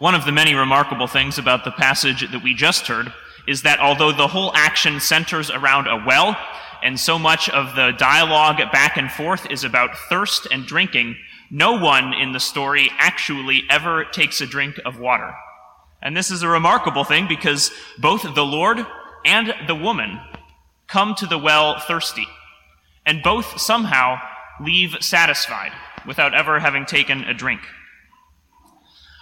One of the many remarkable things about the passage that we just heard is that although the whole action centers around a well, and so much of the dialogue back and forth is about thirst and drinking, no one in the story actually ever takes a drink of water. And this is a remarkable thing because both the Lord and the woman come to the well thirsty, and both somehow leave satisfied without ever having taken a drink.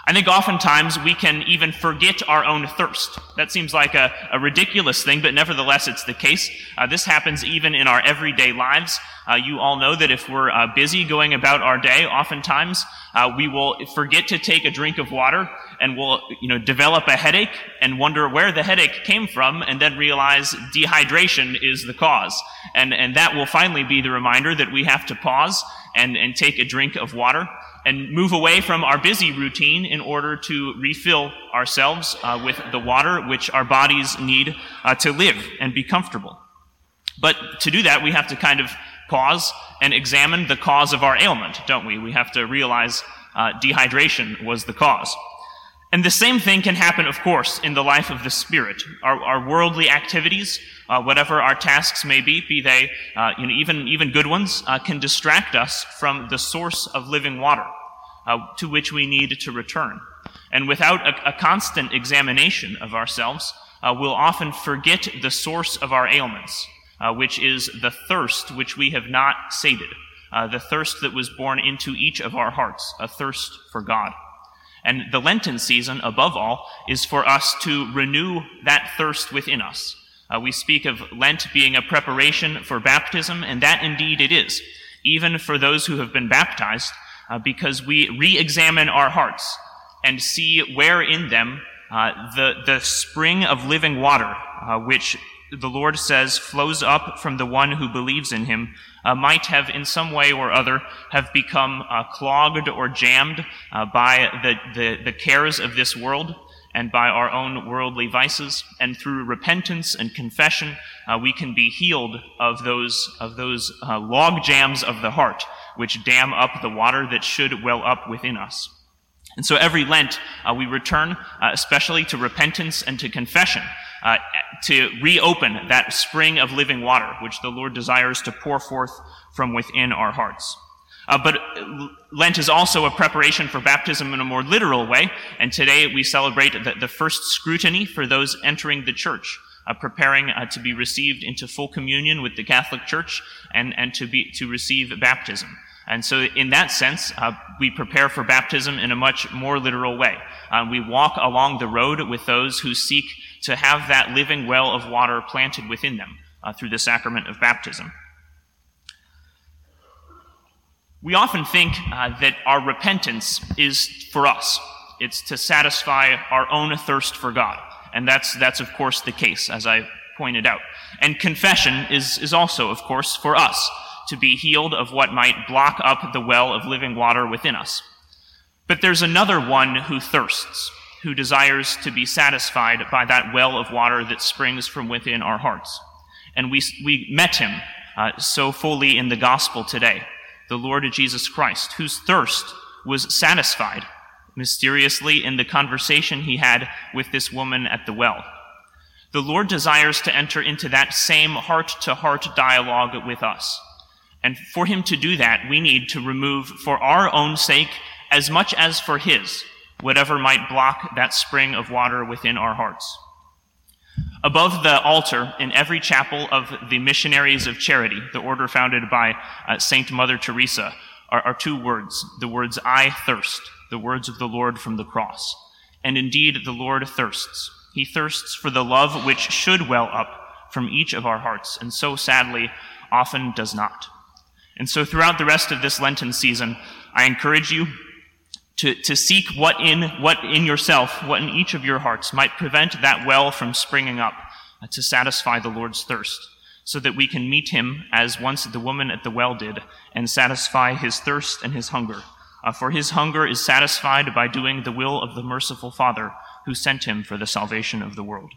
I think oftentimes we can even forget our own thirst. That seems like a, a ridiculous thing, but nevertheless it's the case. Uh, this happens even in our everyday lives. Uh, you all know that if we're uh, busy going about our day, oftentimes uh, we will forget to take a drink of water and we'll, you know, develop a headache and wonder where the headache came from and then realize dehydration is the cause. And, and that will finally be the reminder that we have to pause and, and take a drink of water and move away from our busy routine in order to refill ourselves uh, with the water which our bodies need uh, to live and be comfortable. But to do that, we have to kind of pause and examine the cause of our ailment, don't we? We have to realize uh, dehydration was the cause. And the same thing can happen, of course, in the life of the Spirit. Our, our worldly activities, uh, whatever our tasks may be, be they uh, you know, even, even good ones, uh, can distract us from the source of living water uh, to which we need to return. And without a, a constant examination of ourselves, uh, we'll often forget the source of our ailments, uh, which is the thirst which we have not sated, the thirst that was born into each of our hearts, a thirst for God. And the Lenten season, above all, is for us to renew that thirst within us. Uh, we speak of Lent being a preparation for baptism, and that indeed it is, even for those who have been baptized, uh, because we re examine our hearts and see where in them uh, the, the spring of living water, uh, which the Lord says flows up from the one who believes in him, uh, might have in some way or other have become uh, clogged or jammed uh, by the, the, the, cares of this world and by our own worldly vices. And through repentance and confession, uh, we can be healed of those, of those uh, log jams of the heart, which dam up the water that should well up within us. And so every Lent, uh, we return especially to repentance and to confession uh, to reopen that spring of living water, which the Lord desires to pour forth from within our hearts. Uh, but Lent is also a preparation for baptism in a more literal way, and today we celebrate the, the first scrutiny for those entering the church, uh, preparing uh, to be received into full communion with the Catholic Church and, and to, be, to receive baptism. And so, in that sense, uh, we prepare for baptism in a much more literal way. Uh, we walk along the road with those who seek to have that living well of water planted within them uh, through the sacrament of baptism. We often think uh, that our repentance is for us. It's to satisfy our own thirst for God. And that's, that's of course the case, as I pointed out. And confession is, is also, of course, for us, to be healed of what might block up the well of living water within us. But there's another one who thirsts, who desires to be satisfied by that well of water that springs from within our hearts. And we, we met him uh, so fully in the gospel today, the Lord Jesus Christ, whose thirst was satisfied mysteriously in the conversation he had with this woman at the well. The Lord desires to enter into that same heart to heart dialogue with us. And for him to do that, we need to remove, for our own sake, as much as for his, whatever might block that spring of water within our hearts. Above the altar in every chapel of the Missionaries of Charity, the order founded by uh, Saint Mother Teresa, are, are two words the words, I thirst, the words of the Lord from the cross. And indeed, the Lord thirsts. He thirsts for the love which should well up from each of our hearts, and so sadly often does not. And so throughout the rest of this Lenten season, I encourage you to, to seek what in, what in yourself, what in each of your hearts might prevent that well from springing up uh, to satisfy the Lord's thirst, so that we can meet him as once the woman at the well did and satisfy his thirst and his hunger. Uh, for his hunger is satisfied by doing the will of the merciful Father who sent him for the salvation of the world.